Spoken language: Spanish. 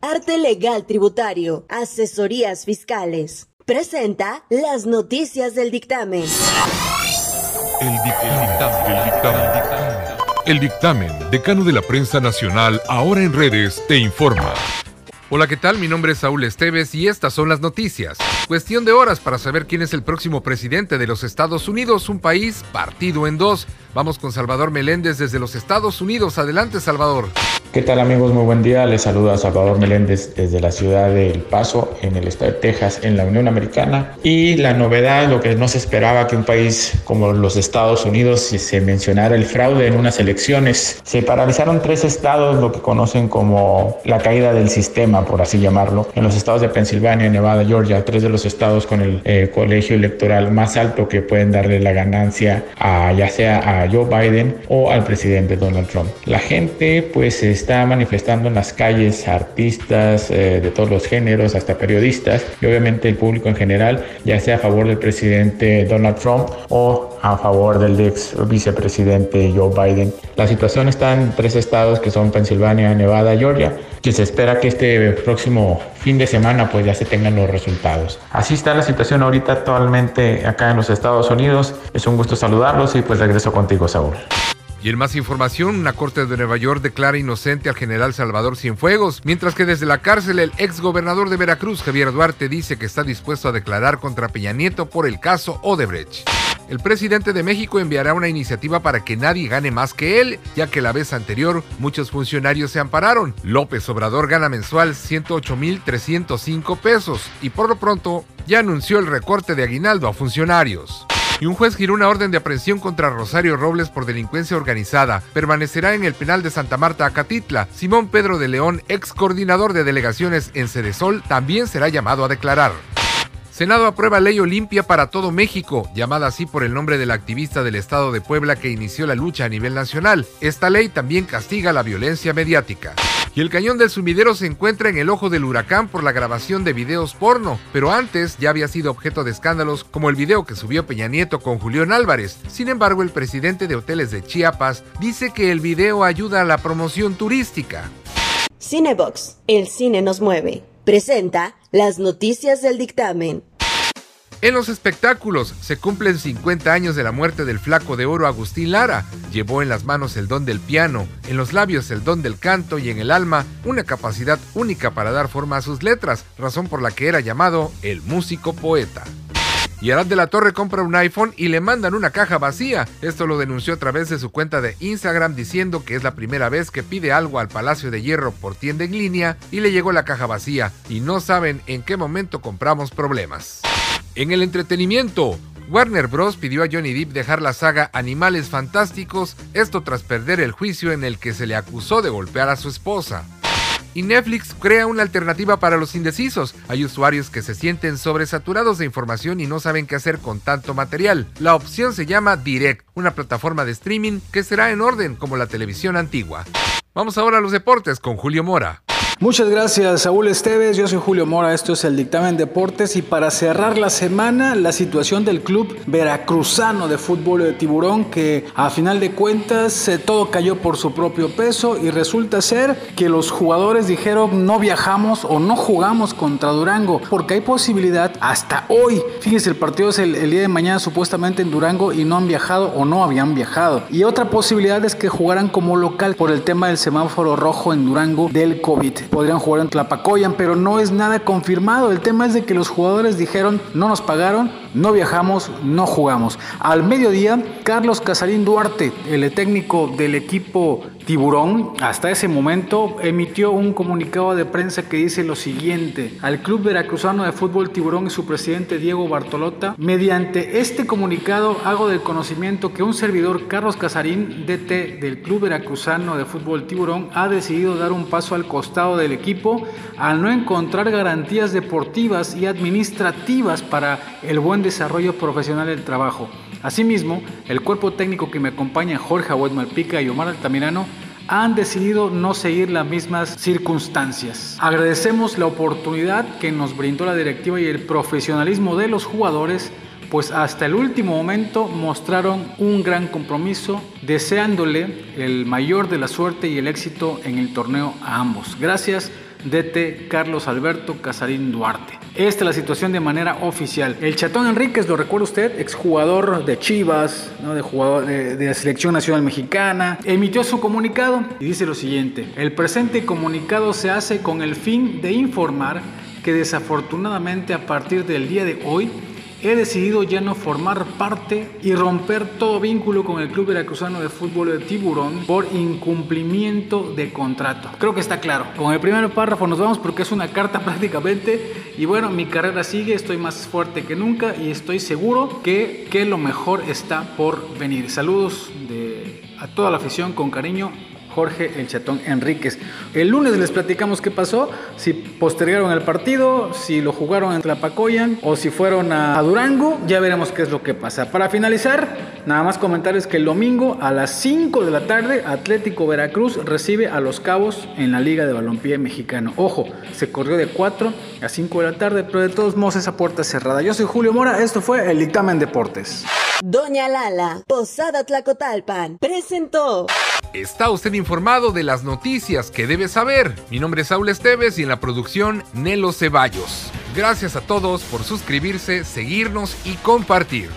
Arte Legal Tributario, Asesorías Fiscales. Presenta las noticias del dictamen. El dictamen, el dictamen, el dictamen, decano de la prensa nacional, ahora en redes, te informa. Hola, ¿qué tal? Mi nombre es Saúl Esteves y estas son las noticias. Cuestión de horas para saber quién es el próximo presidente de los Estados Unidos, un país partido en dos. Vamos con Salvador Meléndez desde los Estados Unidos. Adelante, Salvador. ¿Qué tal amigos? Muy buen día. Les saluda Salvador Meléndez desde la ciudad de El Paso, en el estado de Texas, en la Unión Americana. Y la novedad, lo que no se esperaba que un país como los Estados Unidos se mencionara el fraude en unas elecciones. Se paralizaron tres estados, lo que conocen como la caída del sistema, por así llamarlo. En los estados de Pensilvania, Nevada, Georgia, tres de los estados con el eh, colegio electoral más alto que pueden darle la ganancia a ya sea a Joe Biden o al presidente Donald Trump. La gente pues está manifestando en las calles artistas eh, de todos los géneros, hasta periodistas y obviamente el público en general, ya sea a favor del presidente Donald Trump o a favor del ex vicepresidente Joe Biden. La situación está en tres estados que son Pensilvania, Nevada, Georgia, que se espera que este próximo fin de semana pues ya se tengan los resultados. Así está la situación ahorita actualmente acá en los Estados Unidos. Es un gusto saludarlos y pues regreso contigo, Saúl. Y en más información, una corte de Nueva York declara inocente al general Salvador Cienfuegos, mientras que desde la cárcel el ex gobernador de Veracruz, Javier Duarte, dice que está dispuesto a declarar contra Peña Nieto por el caso Odebrecht. El presidente de México enviará una iniciativa para que nadie gane más que él, ya que la vez anterior muchos funcionarios se ampararon. López Obrador gana mensual 108.305 pesos y por lo pronto ya anunció el recorte de aguinaldo a funcionarios y un juez giró una orden de aprehensión contra Rosario Robles por delincuencia organizada. Permanecerá en el penal de Santa Marta, Acatitla. Simón Pedro de León, ex coordinador de delegaciones en Cedesol, también será llamado a declarar. Senado aprueba ley Olimpia para todo México, llamada así por el nombre del activista del Estado de Puebla que inició la lucha a nivel nacional. Esta ley también castiga la violencia mediática. Y el cañón del sumidero se encuentra en el ojo del huracán por la grabación de videos porno, pero antes ya había sido objeto de escándalos como el video que subió Peña Nieto con Julián Álvarez. Sin embargo, el presidente de hoteles de Chiapas dice que el video ayuda a la promoción turística. Cinebox, el cine nos mueve. Presenta las noticias del dictamen. En los espectáculos se cumplen 50 años de la muerte del flaco de oro Agustín Lara. Llevó en las manos el don del piano, en los labios el don del canto y en el alma una capacidad única para dar forma a sus letras, razón por la que era llamado el músico poeta. Y Arad de la Torre compra un iPhone y le mandan una caja vacía. Esto lo denunció a través de su cuenta de Instagram diciendo que es la primera vez que pide algo al Palacio de Hierro por tienda en línea y le llegó la caja vacía y no saben en qué momento compramos problemas. En el entretenimiento, Warner Bros. pidió a Johnny Depp dejar la saga Animales Fantásticos, esto tras perder el juicio en el que se le acusó de golpear a su esposa. Y Netflix crea una alternativa para los indecisos. Hay usuarios que se sienten sobresaturados de información y no saben qué hacer con tanto material. La opción se llama Direct, una plataforma de streaming que será en orden como la televisión antigua. Vamos ahora a los deportes con Julio Mora. Muchas gracias, Saúl Esteves. Yo soy Julio Mora. Esto es el Dictamen Deportes. Y para cerrar la semana, la situación del club veracruzano de fútbol de Tiburón, que a final de cuentas eh, todo cayó por su propio peso. Y resulta ser que los jugadores dijeron no viajamos o no jugamos contra Durango, porque hay posibilidad hasta hoy. Fíjense, el partido es el, el día de mañana supuestamente en Durango y no han viajado o no habían viajado. Y otra posibilidad es que jugaran como local por el tema del semáforo rojo en Durango del COVID podrían jugar en Tlapacoyan, pero no es nada confirmado. El tema es de que los jugadores dijeron no nos pagaron, no viajamos, no jugamos. Al mediodía, Carlos Casarín Duarte, el técnico del equipo Tiburón, hasta ese momento emitió un comunicado de prensa que dice lo siguiente. Al Club Veracruzano de Fútbol Tiburón y su presidente Diego Bartolota, mediante este comunicado hago del conocimiento que un servidor, Carlos Casarín, DT del Club Veracruzano de Fútbol Tiburón, ha decidido dar un paso al costado del equipo al no encontrar garantías deportivas y administrativas para el buen desarrollo profesional del trabajo. Asimismo, el cuerpo técnico que me acompaña, Jorge Abuet Malpica y Omar Altamirano, han decidido no seguir las mismas circunstancias. Agradecemos la oportunidad que nos brindó la directiva y el profesionalismo de los jugadores, pues hasta el último momento mostraron un gran compromiso, deseándole el mayor de la suerte y el éxito en el torneo a ambos. Gracias DT Carlos Alberto Casarín Duarte. Esta es la situación de manera oficial. El Chatón Enríquez, lo recuerda usted, exjugador de Chivas, ¿no? de, jugador de, de la Selección Nacional Mexicana, emitió su comunicado y dice lo siguiente. El presente comunicado se hace con el fin de informar que desafortunadamente a partir del día de hoy he decidido ya no formar parte y romper todo vínculo con el Club Veracruzano de Fútbol de Tiburón por incumplimiento de contrato. Creo que está claro. Con el primer párrafo nos vamos porque es una carta prácticamente y bueno, mi carrera sigue, estoy más fuerte que nunca y estoy seguro que, que lo mejor está por venir. Saludos a toda la afición con cariño Jorge El Chatón Enríquez. El lunes les platicamos qué pasó, si postergaron el partido, si lo jugaron en Tlapacoyan o si fueron a, Durango, ya veremos qué es lo que pasa. Para finalizar, nada más comentarles que el domingo a las 5 de la tarde Atlético Veracruz recibe a Los Cabos en la Liga de Balompié Mexicano. Ojo, se corrió de 4 a 5 de la tarde, pero de todos modos esa puerta cerrada. Yo soy Julio Mora, esto fue el Dictamen Deportes. Doña Lala, Posada Tlacotalpan, presentó. Está usted informado de las noticias que debe saber. Mi nombre es Saúl Esteves y en la producción Nelo Ceballos. Gracias a todos por suscribirse, seguirnos y compartir.